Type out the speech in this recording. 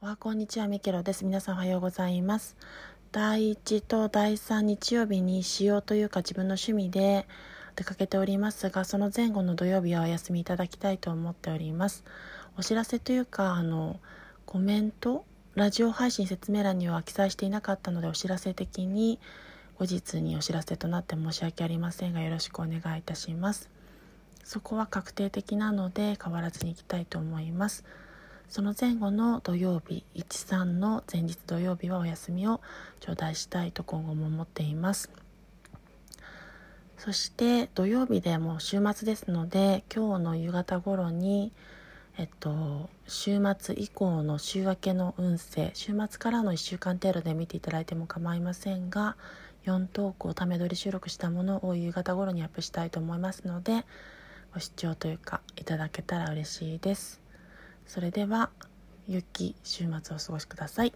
おはこんにちは、ミケロです。皆さんおはようございます。第1と第3日曜日に使用というか自分の趣味で出かけておりますが、その前後の土曜日はお休みいただきたいと思っております。お知らせというか、あの、コメント、ラジオ配信説明欄には記載していなかったので、お知らせ的に後日にお知らせとなって申し訳ありませんが、よろしくお願いいたします。そこは確定的なので変わらずに行きたいと思います。その前後の土曜日13の前日土曜日はお休みを頂戴したいと今後も思っていますそして土曜日でもう週末ですので今日の夕方頃にえっと週末以降の週明けの運勢週末からの1週間程度で見ていただいても構いませんが4投稿ため撮り収録したものを夕方頃にアップしたいと思いますのでご視聴というかいただけたら嬉しいです。それでは良き週末をお過ごしください。